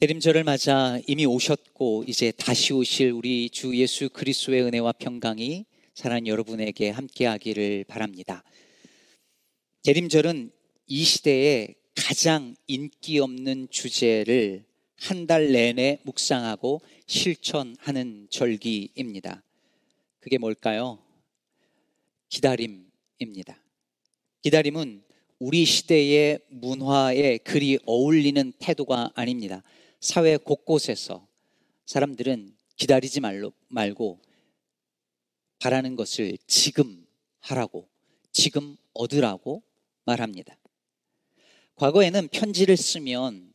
대림절을 맞아 이미 오셨고 이제 다시 오실 우리 주 예수 그리스도의 은혜와 평강이 사랑하는 여러분에게 함께하기를 바랍니다. 대림절은 이 시대에 가장 인기 없는 주제를 한 달 내내 묵상하고 실천하는 절기입니다. 그게 뭘까요? 기다림입니다. 기다림은 우리 시대의 문화에 그리 어울리는 태도가 아닙니다. 사회 곳곳에서 사람들은 기다리지 말고 바라는 것을 지금 하라고, 지금 얻으라고 말합니다. 과거에는 편지를 쓰면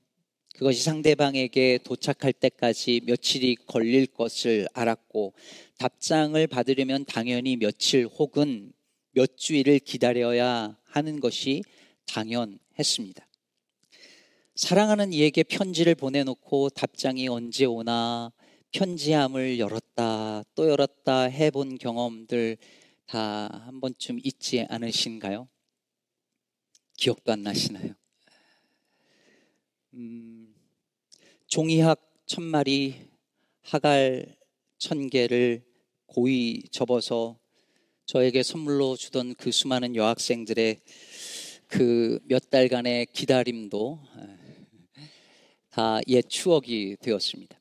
그것이 상대방에게 도착할 때까지 며칠이 걸릴 것을 알았고 답장을 받으려면 당연히 며칠 혹은 몇 주일을 기다려야 하는 것이 당연했습니다. 사랑하는 이에게 편지를 보내놓고 답장이 언제 오나 편지함을 열었다 또 열었다 해본 경험들 다 한 번쯤 있지 않으신가요? 기억도 안 나시나요? 음, 종이학 천 마리, 하갈 천 개를 고이 접어서 저에게 선물로 주던 그 수많은 여학생들의 그 몇 달간의 기다림도 다옛 추억이 되었습니다.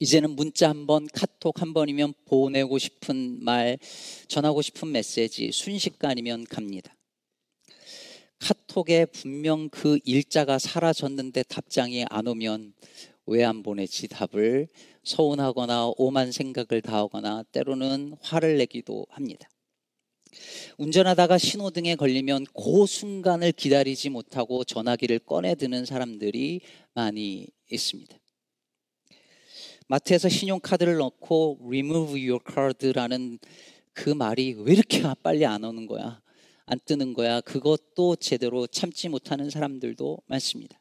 이제는 문자 한 번, 카톡 한 번이면 보내고 싶은 말, 전하고 싶은 메시지 순식간이면 갑니다. 카톡에 분명 그 일자가 사라졌는데 답장이 안 오면 왜 안 보내지 답을 서운하거나 오만 생각을 다 하거나 때로는 화를 내기도 합니다. 운전하다가 신호등에 걸리면 그 순간을 기다리지 못하고 전화기를 꺼내 드는 사람들이 많이 있습니다. 마트에서 신용카드를 넣고 remove your card라는 그 말이 왜 이렇게 빨리 안 오는 거야? 안 뜨는 거야. 그것도 제대로 참지 못하는 사람들도 많습니다.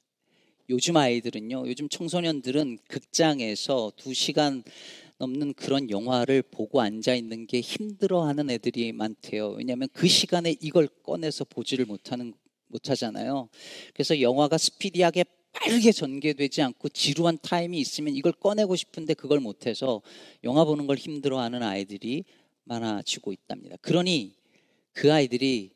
요즘 아이들은요, 요즘 청소년들은 극장에서 두 시간 넘는 그런 영화를 보고 앉아 있는 게 힘들어하는 애들이 많대요. 왜냐하면 그 시간에 이걸 꺼내서 보지를 못하는 못하잖아요. 그래서 영화가 스피디하게 빠르게 전개되지 않고 지루한 타임이 있으면 이걸 꺼내고 싶은데 그걸 못해서 영화 보는 걸 힘들어하는 아이들이 많아지고 있답니다. 그러니 그 아이들이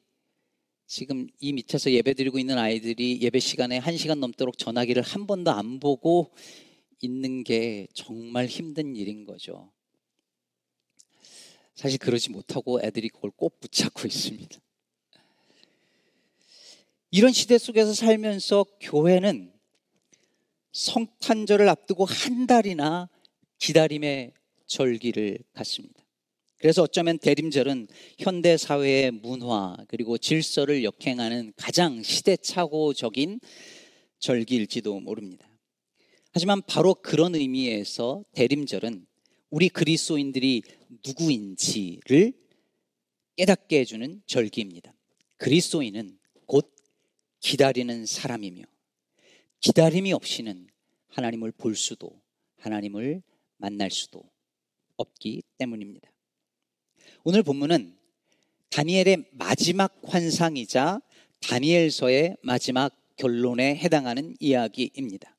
지금 이 밑에서 예배 드리고 있는 아이들이 예배 시간에 한 시간 넘도록 전화기를 한 번도 안 보고 있는 게 정말 힘든 일인 거죠. 사실 그러지 못하고 애들이 그걸 꼭 붙잡고 있습니다. 이런 시대 속에서 살면서 교회는 성탄절을 앞두고 한 달이나 기다림의 절기를 갖습니다. 그래서 어쩌면 대림절은 현대 사회의 문화 그리고 질서를 역행하는 가장 시대착오적인 절기일지도 모릅니다. 하지만 바로 그런 의미에서 대림절은 우리 그리스도인들이 누구인지를 깨닫게 해주는 절기입니다. 그리스도인은 곧 기다리는 사람이며 기다림이 없이는 하나님을 볼 수도 하나님을 만날 수도 없기 때문입니다. 오늘 본문은 다니엘의 마지막 환상이자 다니엘서의 마지막 결론에 해당하는 이야기입니다.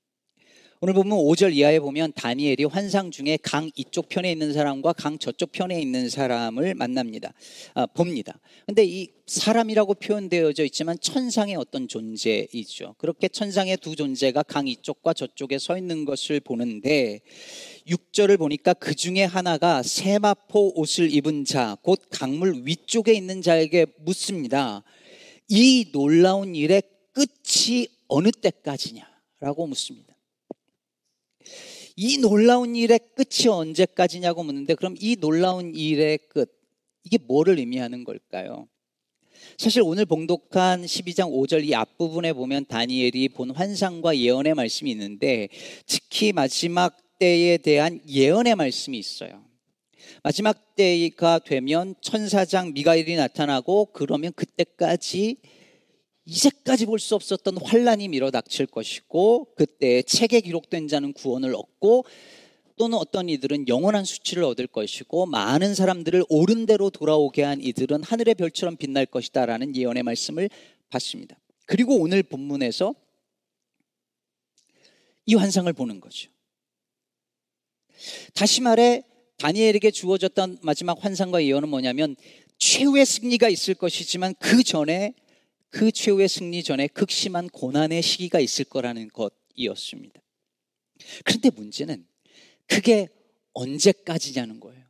오늘 보면 5절 이하에 보면 다니엘이 환상 중에 강 이쪽 편에 있는 사람과 강 저쪽 편에 있는 사람을 만납니다. 아, 봅니다. 근데 이 사람이라고 표현되어져 있지만 천상의 어떤 존재이죠. 그렇게 천상의 두 존재가 강 이쪽과 저쪽에 서 있는 것을 보는데 6절을 보니까 그 중에 하나가 세마포 옷을 입은 자, 곧 강물 위쪽에 있는 자에게 묻습니다. 이 놀라운 일의 끝이 어느 때까지냐라고 묻습니다. 이 놀라운 일의 끝이 언제까지냐고 묻는데 그럼 이 놀라운 일의 끝 이게 뭐를 의미하는 걸까요? 사실 오늘 봉독한 12장 5절 이 앞부분에 보면 다니엘이 본 환상과 예언의 말씀이 있는데 특히 마지막 때에 대한 예언의 말씀이 있어요. 마지막 때가 되면 천사장 미가엘이 나타나고 그러면 그때까지 이제까지 볼 수 없었던 환란이 밀어닥칠 것이고 그때 책에 기록된 자는 구원을 얻고 또는 어떤 이들은 영원한 수치를 얻을 것이고 많은 사람들을 옳은 대로 돌아오게 한 이들은 하늘의 별처럼 빛날 것이다라는 예언의 말씀을 받습니다. 그리고 오늘 본문에서 이 환상을 보는 거죠. 다시 말해 다니엘에게 주어졌던 마지막 환상과 예언은 뭐냐면 최후의 승리가 있을 것이지만 그 전에 그 최후의 승리 전에 극심한 고난의 시기가 있을 거라는 것이었습니다. 그런데 문제는 그게 언제까지냐는 거예요.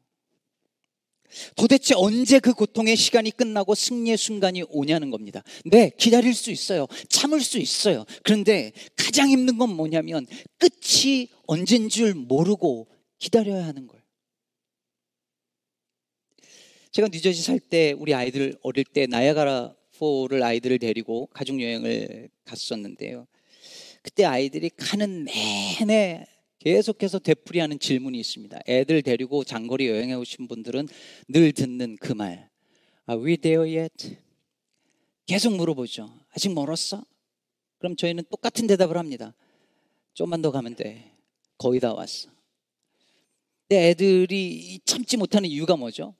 도대체 언제 그 고통의 시간이 끝나고 승리의 순간이 오냐는 겁니다. 네, 기다릴 수 있어요. 참을 수 있어요. 그런데 가장 힘든 건 뭐냐면 끝이 언제인 줄 모르고 기다려야 하는 거예요. 제가 뉴저지 살 때 우리 아이들 어릴 때 나야가라 포를 아이들을 데리고 가족 여행을 갔었는데요. 그때 아이들이 가는 내내 계속해서 되풀이하는 질문이 있습니다. 애들 데리고 장거리 여행해 오신 분들은 늘 듣는 그 말. Are we there yet? 계속 물어보죠. 아직 멀었어? 그럼 저희는 똑같은 대답을 합니다. 좀만 더 가면 돼. 거의 다 왔어. 근데 애들이 참지 못하는 이유가 뭐죠?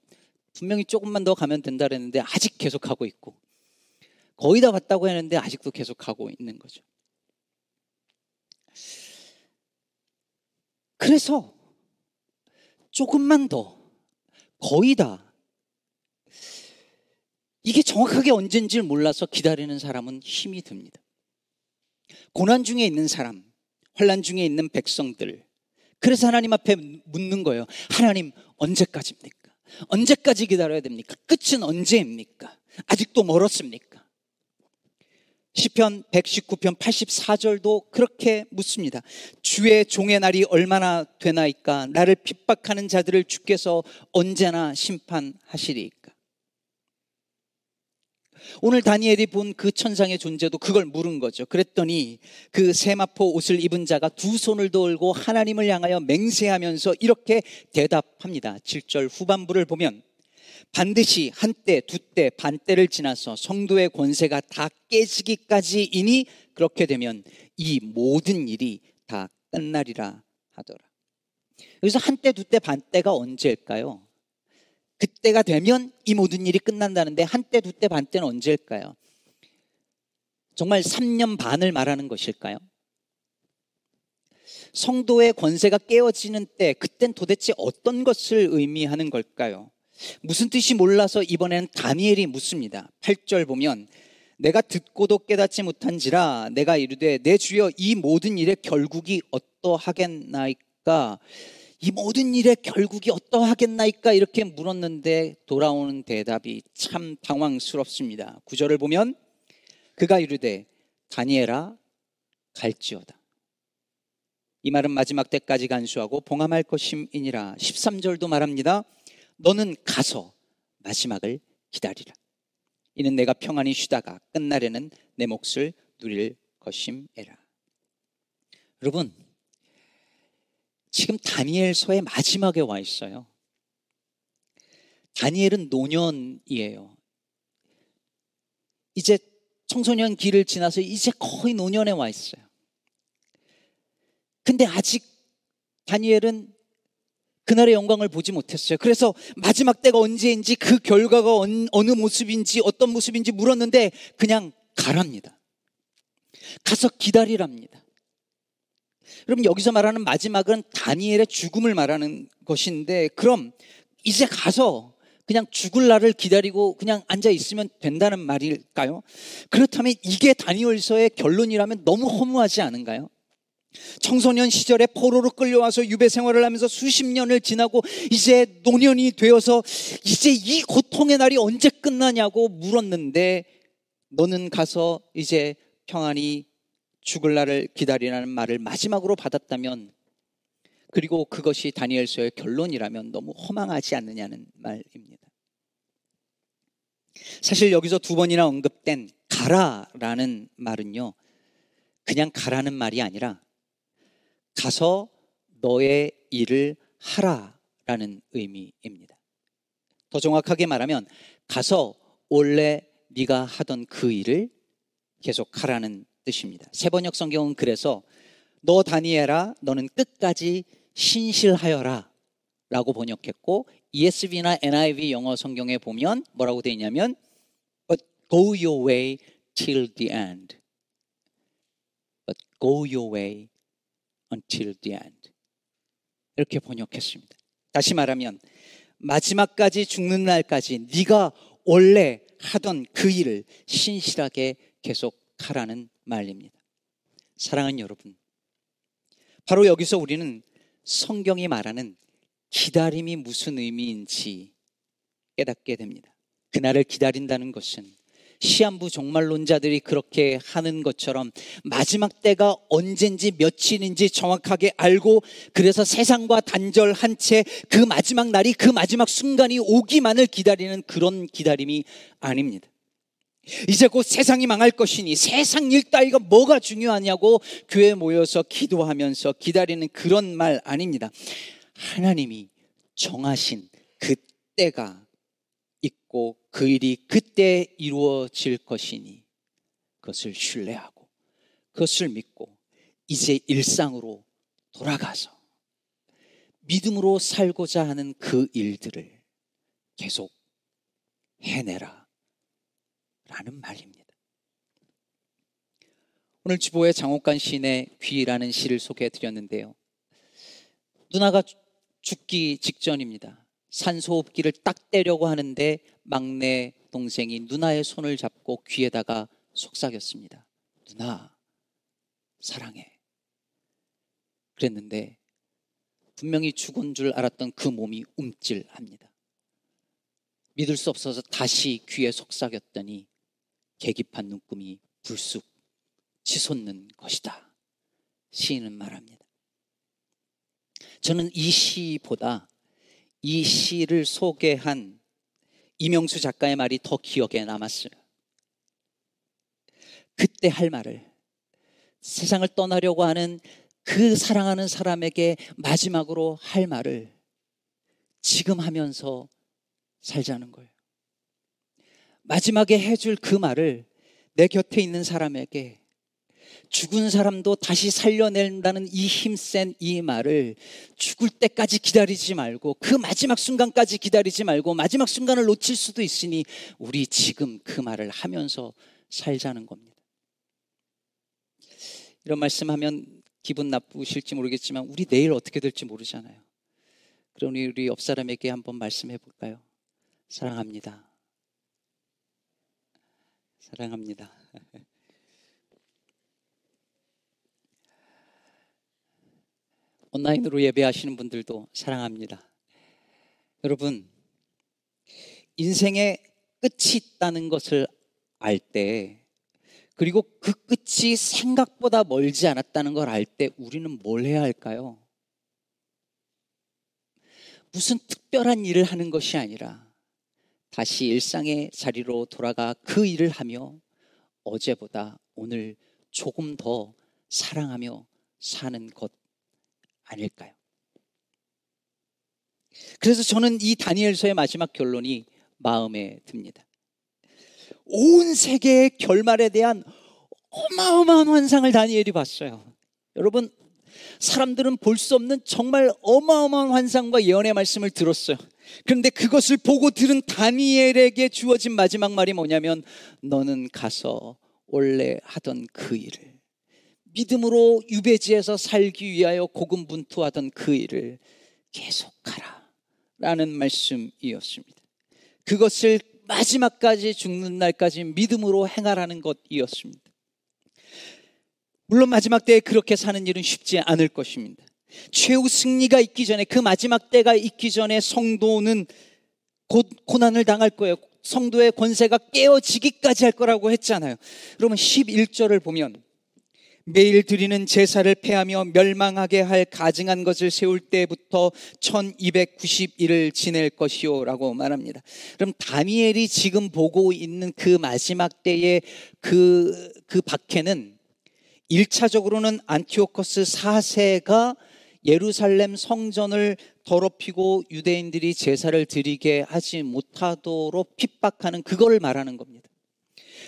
분명히 조금만 더 가면 된다 그랬는데 아직 계속 가고 있고 거의 다 왔다고 했는데 아직도 계속 가고 있는 거죠. 그래서 조금만 더 거의 다 이게 정확하게 언젠지를 몰라서 기다리는 사람은 힘이 듭니다. 고난 중에 있는 사람, 환란 중에 있는 백성들. 그래서 하나님 앞에 묻는 거예요. 하나님 언제까지입니까? 언제까지 기다려야 됩니까? 끝은 언제입니까? 아직도 멀었습니까? 시편 119편 84절도 그렇게 묻습니다. 주의 종의 날이 얼마나 되나이까? 나를 핍박하는 자들을 주께서 언제나 심판하시리이까? 오늘 다니엘이 본 그 천상의 존재도 그걸 물은 거죠. 그랬더니 그 세마포 옷을 입은 자가 두 손을 돌고 하나님을 향하여 맹세하면서 이렇게 대답합니다. 7절 후반부를 보면 반드시 한때, 두때, 반때를 지나서 성도의 권세가 다 깨지기까지 이니 그렇게 되면 이 모든 일이 다 끝나리라 하더라. 여기서 한때, 두때, 반때가 언제일까요? 그때가 되면 이 모든 일이 끝난다는데 한때, 두때, 반때는 언제일까요? 정말 3년 반을 말하는 것일까요? 성도의 권세가 깨어지는 때, 그땐 도대체 어떤 것을 의미하는 걸까요? 무슨 뜻이 몰라서 이번엔 다니엘이 묻습니다. 8절 보면 내가 듣고도 깨닫지 못한지라 내가 이르되 내 주여 이 모든 일의 결국이 어떠하겠나이까 이 모든 일의 결국이 어떠하겠나이까 이렇게 물었는데 돌아오는 대답이 참 당황스럽습니다. 구절을 보면 그가 이르되 다니엘아 갈지어다. 이 말은 마지막 때까지 간수하고 봉함할 것임이니라. 13절도 말합니다. 너는 가서 마지막을 기다리라. 이는 내가 평안히 쉬다가 끝날에는 내 몫을 누릴 것임에라. 여러분, 지금 다니엘서의 마지막에 와 있어요. 다니엘은 노년이에요. 이제 청소년 길을 지나서 이제 거의 노년에 와 있어요. 근데 아직 다니엘은 그날의 영광을 보지 못했어요. 그래서 마지막 때가 언제인지 그 결과가 어느 모습인지 어떤 모습인지 물었는데 그냥 가랍니다. 가서 기다리랍니다. 그럼 여기서 말하는 마지막은 다니엘의 죽음을 말하는 것인데 그럼 이제 가서 그냥 죽을 날을 기다리고 그냥 앉아 있으면 된다는 말일까요? 그렇다면 이게 다니엘서의 결론이라면 너무 허무하지 않은가요? 청소년 시절에 포로로 끌려와서 유배 생활을 하면서 수십 년을 지나고 이제 노년이 되어서 이제 이 고통의 날이 언제 끝나냐고 물었는데 너는 가서 이제 평안히 죽을 날을 기다리라는 말을 마지막으로 받았다면 그리고 그것이 다니엘서의 결론이라면 너무 허망하지 않느냐는 말입니다. 사실 여기서 두 번이나 언급된 가라라는 말은요, 그냥 가라는 말이 아니라 가서 너의 일을 하라라는 의미입니다. 더 정확하게 말하면 가서 원래 네가 하던 그 일을 계속 하라는 뜻입니다. 세번역 성경은 그래서 너 다니엘아 너는 끝까지 신실하여라 라고 번역했고 ESV나 NIV 영어 성경에 보면 뭐라고 되어 있냐면 But go your way till the end. But go your way until the end. 이렇게 번역했습니다. 다시 말하면 마지막까지 죽는 날까지 네가 원래 하던 그 일을 신실하게 계속하라는 말입니다. 사랑하는 여러분, 바로 여기서 우리는 성경이 말하는 기다림이 무슨 의미인지 깨닫게 됩니다. 그날을 기다린다는 것은 시한부 종말론자들이 그렇게 하는 것처럼 마지막 때가 언젠지 며칠인지 정확하게 알고 그래서 세상과 단절한 채 그 마지막 날이 그 마지막 순간이 오기만을 기다리는 그런 기다림이 아닙니다. 이제 곧 세상이 망할 것이니 세상 일 따위가 뭐가 중요하냐고 교회 모여서 기도하면서 기다리는 그런 말 아닙니다. 하나님이 정하신 그 때가 있고 그 일이 그때 이루어질 것이니 그것을 신뢰하고 그것을 믿고 이제 일상으로 돌아가서 믿음으로 살고자 하는 그 일들을 계속 해내라 라는 말입니다. 오늘 주보에 장옥관 시인의 귀라는 시를 소개해 드렸는데요. 누나가 죽기 직전입니다. 산소호흡기를 딱 떼려고 하는데 막내 동생이 누나의 손을 잡고 귀에다가 속삭였습니다. 누나, 사랑해. 그랬는데 분명히 죽은 줄 알았던 그 몸이 움찔합니다. 믿을 수 없어서 다시 귀에 속삭였더니 계기판 눈금이 불쑥 치솟는 것이다. 시인은 말합니다. 저는 이 시보다 이 시를 소개한 이명수 작가의 말이 더 기억에 남았어요. 그때 할 말을 세상을 떠나려고 하는 그 사랑하는 사람에게 마지막으로 할 말을 지금 하면서 살자는 거예요. 마지막에 해줄 그 말을 내 곁에 있는 사람에게 죽은 사람도 다시 살려낸다는 이 힘센 이 말을 죽을 때까지 기다리지 말고 그 마지막 순간까지 기다리지 말고 마지막 순간을 놓칠 수도 있으니 우리 지금 그 말을 하면서 살자는 겁니다. 이런 말씀하면 기분 나쁘실지 모르겠지만 우리 내일 어떻게 될지 모르잖아요. 그러니 우리 옆 사람에게 한번 말씀해 볼까요? 사랑합니다. 사랑합니다. 온라인으로 예배하시는 분들도 사랑합니다. 여러분, 인생의 끝이 있다는 것을 알 때, 그리고 그 끝이 생각보다 멀지 않았다는 걸 알 때 우리는 뭘 해야 할까요? 무슨 특별한 일을 하는 것이 아니라 다시 일상의 자리로 돌아가 그 일을 하며 어제보다 오늘 조금 더 사랑하며 사는 것 아닐까요? 그래서 저는 이 다니엘서의 마지막 결론이 마음에 듭니다. 온 세계의 결말에 대한 어마어마한 환상을 다니엘이 봤어요. 여러분, 사람들은 볼 수 없는 정말 어마어마한 환상과 예언의 말씀을 들었어요. 그런데 그것을 보고 들은 다니엘에게 주어진 마지막 말이 뭐냐면, 너는 가서 원래 하던 그 일을 믿음으로 유배지에서 살기 위하여 고군분투하던 그 일을 계속하라. 라는 말씀이었습니다. 그것을 마지막까지 죽는 날까지 믿음으로 행하라는 것이었습니다. 물론 마지막 때에 그렇게 사는 일은 쉽지 않을 것입니다. 최후 승리가 있기 전에 그 마지막 때가 있기 전에 성도는 곧 고난을 당할 거예요. 성도의 권세가 깨어지기까지 할 거라고 했잖아요. 그러면 11절을 보면 매일 드리는 제사를 폐하며 멸망하게 할 가증한 것을 세울 때부터 1291을 지낼 것이요 라고 말합니다. 그럼 다니엘이 지금 보고 있는 그 마지막 때의 그, 그 박해는 1차적으로는 안티오커스 4세가 예루살렘 성전을 더럽히고 유대인들이 제사를 드리게 하지 못하도록 핍박하는 그걸 말하는 겁니다.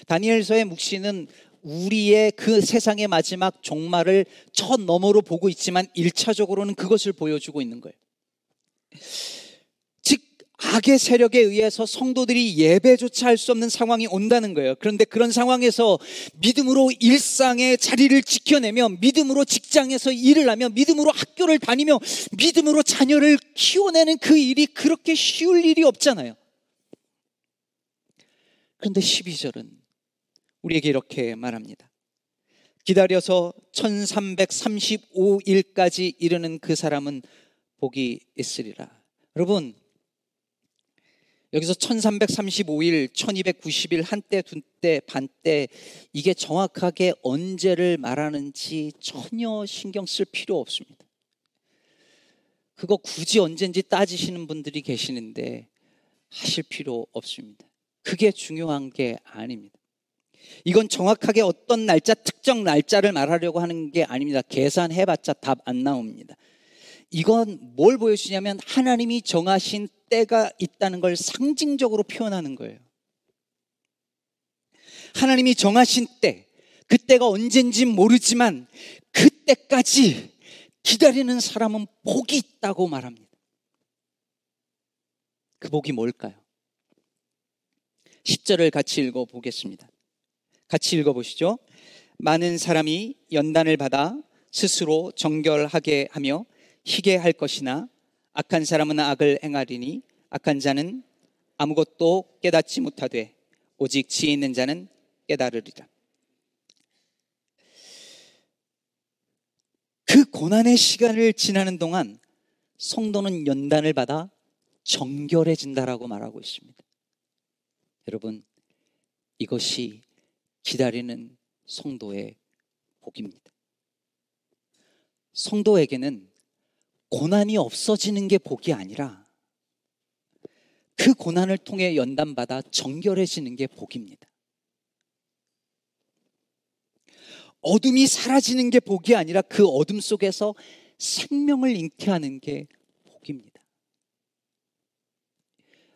다니엘서의 묵시는 우리의 그 세상의 마지막 종말을 첫 너머로 보고 있지만 1차적으로는 그것을 보여주고 있는 거예요. 즉, 악의 세력에 의해서 성도들이 예배조차 할 수 없는 상황이 온다는 거예요. 그런데 그런 상황에서 믿음으로 일상의 자리를 지켜내며 믿음으로 직장에서 일을 하며 믿음으로 학교를 다니며 믿음으로 자녀를 키워내는 그 일이 그렇게 쉬울 일이 없잖아요. 그런데 12절은 우리에게 이렇게 말합니다. 기다려서 1335일까지 이르는 그 사람은 복이 있으리라. 여러분, 여기서 1335일, 1290일, 한때, 두때, 반때, 이게 정확하게 언제를 말하는지 전혀 신경 쓸 필요 없습니다. 그거 굳이 언젠지 따지시는 분들이 계시는데 하실 필요 없습니다. 그게 중요한 게 아닙니다. 이건 정확하게 어떤 날짜, 특정 날짜를 말하려고 하는 게 아닙니다. 계산해봤자 답 안 나옵니다. 이건 뭘 보여주냐면 하나님이 정하신 때가 있다는 걸 상징적으로 표현하는 거예요. 하나님이 정하신 때, 그때가 언젠지 모르지만 그때까지 기다리는 사람은 복이 있다고 말합니다. 그 복이 뭘까요? 10절을 같이 읽어 보겠습니다. 같이 읽어 보시죠. 많은 사람이 연단을 받아 스스로 정결하게 하며 희게 할 것이나 악한 사람은 악을 행하리니 악한 자는 아무것도 깨닫지 못하되 오직 지혜 있는 자는 깨달으리라. 그 고난의 시간을 지나는 동안 성도는 연단을 받아 정결해진다라고 말하고 있습니다. 여러분, 이것이 기다리는 성도의 복입니다. 성도에게는 고난이 없어지는 게 복이 아니라 그 고난을 통해 연단받아 정결해지는 게 복입니다. 어둠이 사라지는 게 복이 아니라 그 어둠 속에서 생명을 잉태하는 게 복입니다.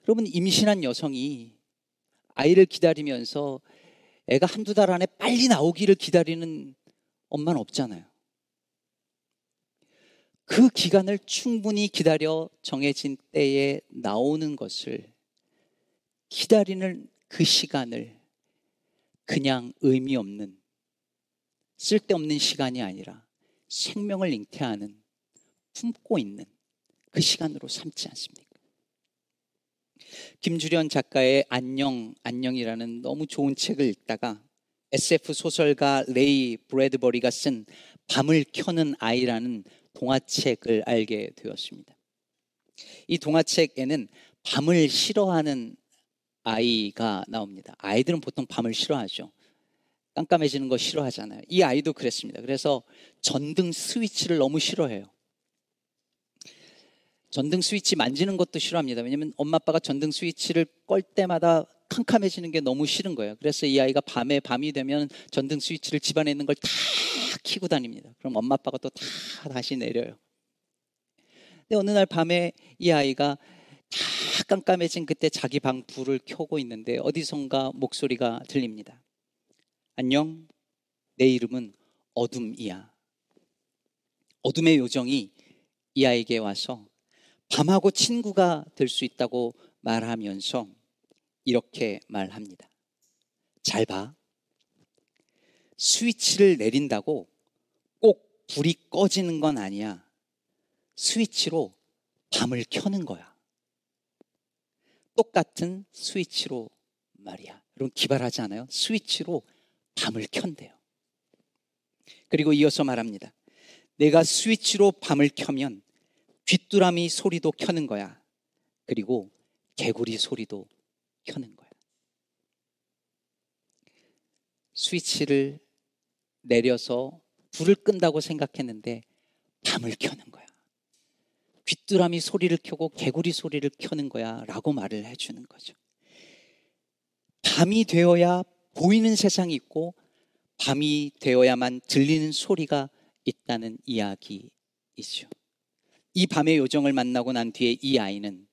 여러분, 임신한 여성이 아이를 기다리면서 애가 한두 달 안에 빨리 나오기를 기다리는 엄마는 없잖아요. 그 기간을 충분히 기다려 정해진 때에 나오는 것을 기다리는 그 시간을 그냥 의미 없는 쓸데없는 시간이 아니라 생명을 잉태하는 품고 있는 그 시간으로 삼지 않습니까? 김주련 작가의 안녕, 안녕이라는 너무 좋은 책을 읽다가 SF 소설가 레이 브래드버리가 쓴 밤을 켜는 아이라는 동화책을 알게 되었습니다. 이 동화책에는 밤을 싫어하는 아이가 나옵니다. 아이들은 보통 밤을 싫어하죠. 깜깜해지는 거 싫어하잖아요. 이 아이도 그랬습니다. 그래서 전등 스위치를 너무 싫어해요. 전등 스위치 만지는 것도 싫어합니다. 왜냐면 엄마 아빠가 전등 스위치를 껄 때마다 캄캄해지는 게 너무 싫은 거예요. 그래서 이 아이가 밤에 밤이 되면 전등 스위치를 집안에 있는 걸 다 키고 다닙니다. 그럼 엄마 아빠가 또 다 다시 내려요. 근데 어느 날 밤에 이 아이가 다 깜깜해진 그때 자기 방 불을 켜고 있는데 어디선가 목소리가 들립니다. 안녕. 내 이름은 어둠이야. 어둠의 요정이 이 아이에게 와서 밤하고 친구가 될 수 있다고 말하면서 이렇게 말합니다. 잘 봐. 스위치를 내린다고 꼭 불이 꺼지는 건 아니야. 스위치로 밤을 켜는 거야. 똑같은 스위치로 말이야. 여러분 기발하지 않아요? 스위치로 밤을 켠대요. 그리고 이어서 말합니다. 내가 스위치로 밤을 켜면 귀뚜라미 소리도 켜는 거야. 그리고 개구리 소리도 켜는 거야. 스위치를 내려서 불을 끈다고 생각했는데 밤을 켜는 거야. 귀뚜라미 소리를 켜고 개구리 소리를 켜는 거야. 라고 말을 해주는 거죠. 밤이 되어야 보이는 세상이 있고 밤이 되어야만 들리는 소리가 있다는 이야기이죠. 이 밤의 요정을 만나고 난 뒤에 이 아이는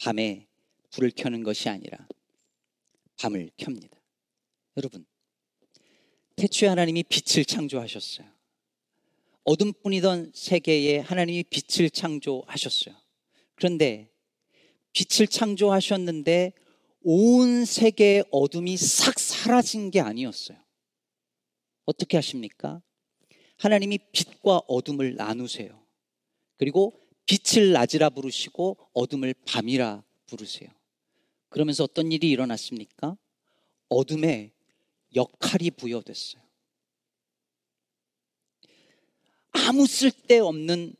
밤에 불을 켜는 것이 아니라 밤을 켭니다. 여러분, 태초에 하나님이 빛을 창조하셨어요. 어둠뿐이던 세계에 하나님이 빛을 창조하셨어요. 그런데 빛을 창조하셨는데 온 세계의 어둠이 싹 사라진 게 아니었어요. 어떻게 하십니까? 하나님이 빛과 어둠을 나누세요. 그리고 빛을 낮이라 부르시고 어둠을 밤이라 부르세요. 그러면서 어떤 일이 일어났습니까? 어둠에 역할이 부여됐어요. 아무 쓸데없는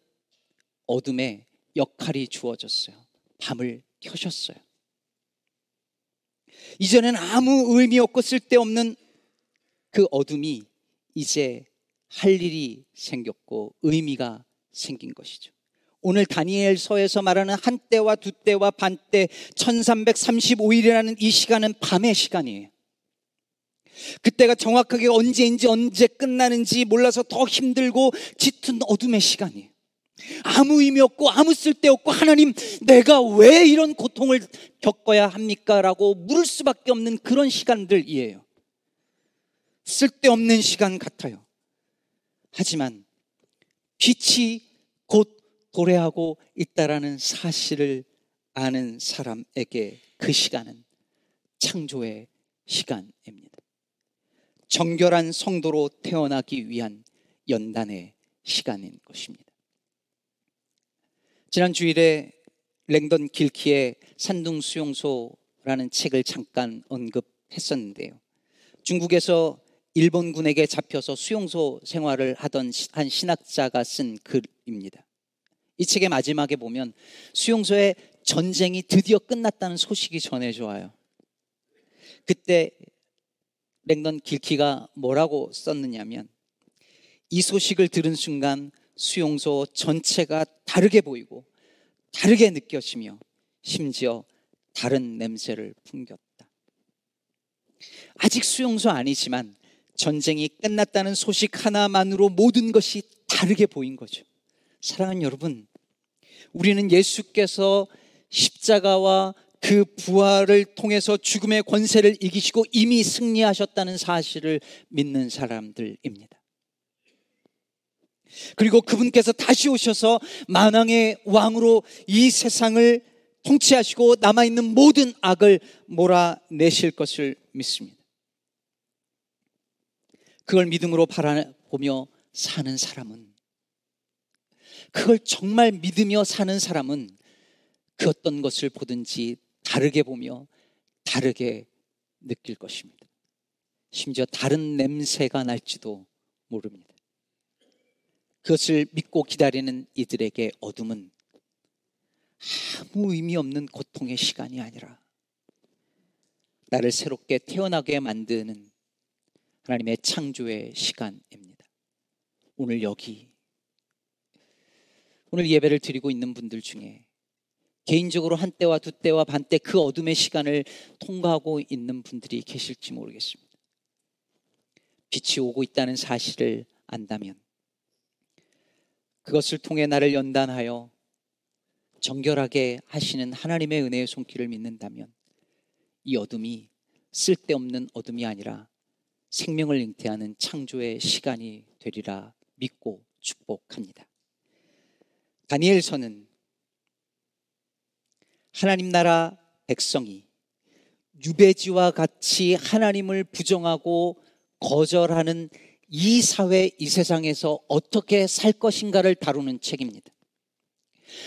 어둠에 역할이 주어졌어요. 밤을 켜셨어요. 이전엔 아무 의미 없고 쓸데없는 그 어둠이 이제 할 일이 생겼고 의미가 생긴 것이죠. 오늘 다니엘서에서 말하는 한때와 두때와 반때 1335일이라는 이 시간은 밤의 시간이에요. 그때가 정확하게 언제인지 언제 끝나는지 몰라서 더 힘들고 짙은 어둠의 시간이에요. 아무 의미 없고 아무 쓸데 없고 하나님 내가 왜 이런 고통을 겪어야 합니까? 라고 물을 수밖에 없는 그런 시간들이에요. 쓸데없는 시간 같아요. 하지만 빛이 곧 도래하고 있다라는 사실을 아는 사람에게 그 시간은 창조의 시간입니다. 정결한 성도로 태어나기 위한 연단의 시간인 것입니다. 지난 주일에 랭던 길키의 산둥 수용소라는 책을 잠깐 언급했었는데요. 중국에서 일본군에게 잡혀서 수용소 생활을 하던 한 신학자가 쓴 글입니다. 이 책의 마지막에 보면 수용소에 전쟁이 드디어 끝났다는 소식이 전해져 와요. 그때 랭던 길키가 뭐라고 썼느냐면 이 소식을 들은 순간 수용소 전체가 다르게 보이고 다르게 느껴지며 심지어 다른 냄새를 풍겼다. 아직 수용소 아니지만 전쟁이 끝났다는 소식 하나만으로 모든 것이 다르게 보인 거죠. 사랑하는 여러분, 우리는 예수께서 십자가와 그 부활을 통해서 죽음의 권세를 이기시고 이미 승리하셨다는 사실을 믿는 사람들입니다. 그리고 그분께서 다시 오셔서 만왕의 왕으로 이 세상을 통치하시고 남아있는 모든 악을 몰아내실 것을 믿습니다. 그걸 믿음으로 바라보며 사는 사람은 그걸 정말 믿으며 사는 사람은 그 어떤 것을 보든지 다르게 보며 다르게 느낄 것입니다. 심지어 다른 냄새가 날지도 모릅니다. 그것을 믿고 기다리는 이들에게 어둠은 아무 의미 없는 고통의 시간이 아니라 나를 새롭게 태어나게 만드는 하나님의 창조의 시간입니다. 오늘 여기 오늘 예배를 드리고 있는 분들 중에 개인적으로 한 때와 두 때와 반 때 그 어둠의 시간을 통과하고 있는 분들이 계실지 모르겠습니다. 빛이 오고 있다는 사실을 안다면 그것을 통해 나를 연단하여 정결하게 하시는 하나님의 은혜의 손길을 믿는다면 이 어둠이 쓸데없는 어둠이 아니라 생명을 잉태하는 창조의 시간이 되리라 믿고 축복합니다. 다니엘서는 하나님 나라 백성이 유배지와 같이 하나님을 부정하고 거절하는 이 사회, 이 세상에서 어떻게 살 것인가를 다루는 책입니다.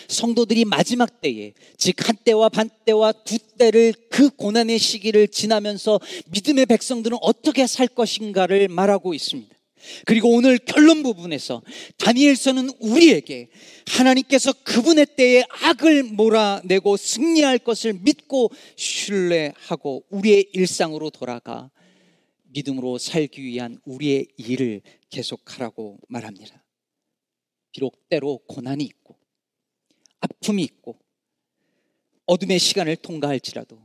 성도들이 마지막 때에, 즉, 한 때와 반 때와 두 때를 그 고난의 시기를 지나면서 믿음의 백성들은 어떻게 살 것인가를 말하고 있습니다. 그리고 오늘 결론 부분에서 다니엘서는 우리에게 하나님께서 그분의 때에 악을 몰아내고 승리할 것을 믿고 신뢰하고 우리의 일상으로 돌아가 믿음으로 살기 위한 우리의 일을 계속하라고 말합니다. 비록 때로 고난이 있고 아픔이 있고 어둠의 시간을 통과할지라도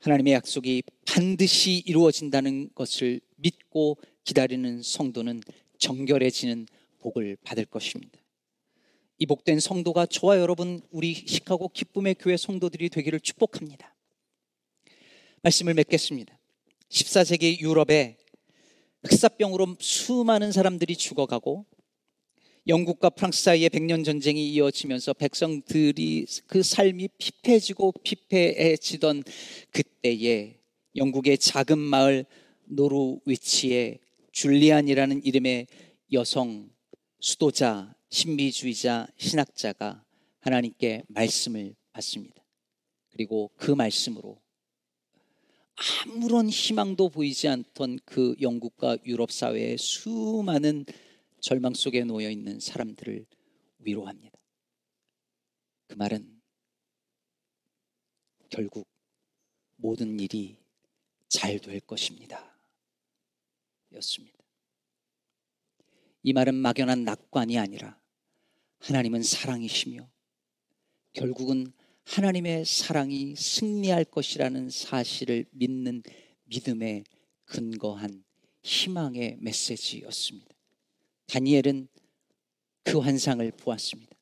하나님의 약속이 반드시 이루어진다는 것을 믿고 기다리는 성도는 정결해지는 복을 받을 것입니다. 이 복된 성도가 저와 여러분 우리 시카고 기쁨의 교회 성도들이 되기를 축복합니다. 말씀을 맺겠습니다. 14세기 유럽에 흑사병으로 수많은 사람들이 죽어가고 영국과 프랑스 사이의 백년 전쟁이 이어지면서 백성들이 그 삶이 피폐해지고 피폐해지던 그때에 영국의 작은 마을 노르위치에 줄리안이라는 이름의 여성 수도자, 신비주의자, 신학자가 하나님께 말씀을 받습니다. 그리고 그 말씀으로 아무런 희망도 보이지 않던 그 영국과 유럽 사회의 수많은 절망 속에 놓여 있는 사람들을 위로합니다. 그 말은 결국 모든 일이 잘 될 것입니다. 였습니다. 이 말은 막연한 낙관이 아니라 하나님은 사랑이시며 결국은 하나님의 사랑이 승리할 것이라는 사실을 믿는 믿음에 근거한 희망의 메시지였습니다. 다니엘은 그 환상을 보았습니다.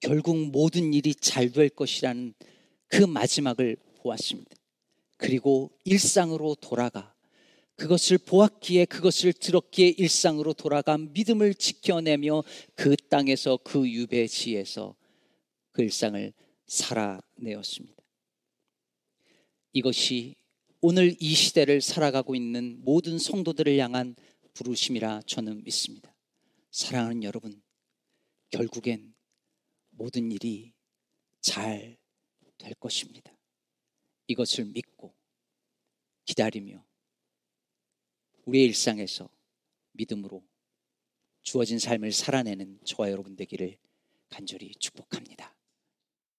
결국 모든 일이 잘 될 것이라는 그 마지막을 보았습니다. 그리고 일상으로 돌아가 그것을 보았기에 그것을 들었기에 일상으로 돌아가 믿음을 지켜내며 그 땅에서 그 유배지에서 그 일상을 살아내었습니다. 이것이 오늘 이 시대를 살아가고 있는 모든 성도들을 향한 부르심이라 저는 믿습니다. 사랑하는 여러분, 결국엔 모든 일이 잘 될 것입니다. 이것을 믿고 기다리며 우리의 일상에서 믿음으로 주어진 삶을 살아내는 저와 여러분 되기를 간절히 축복합니다.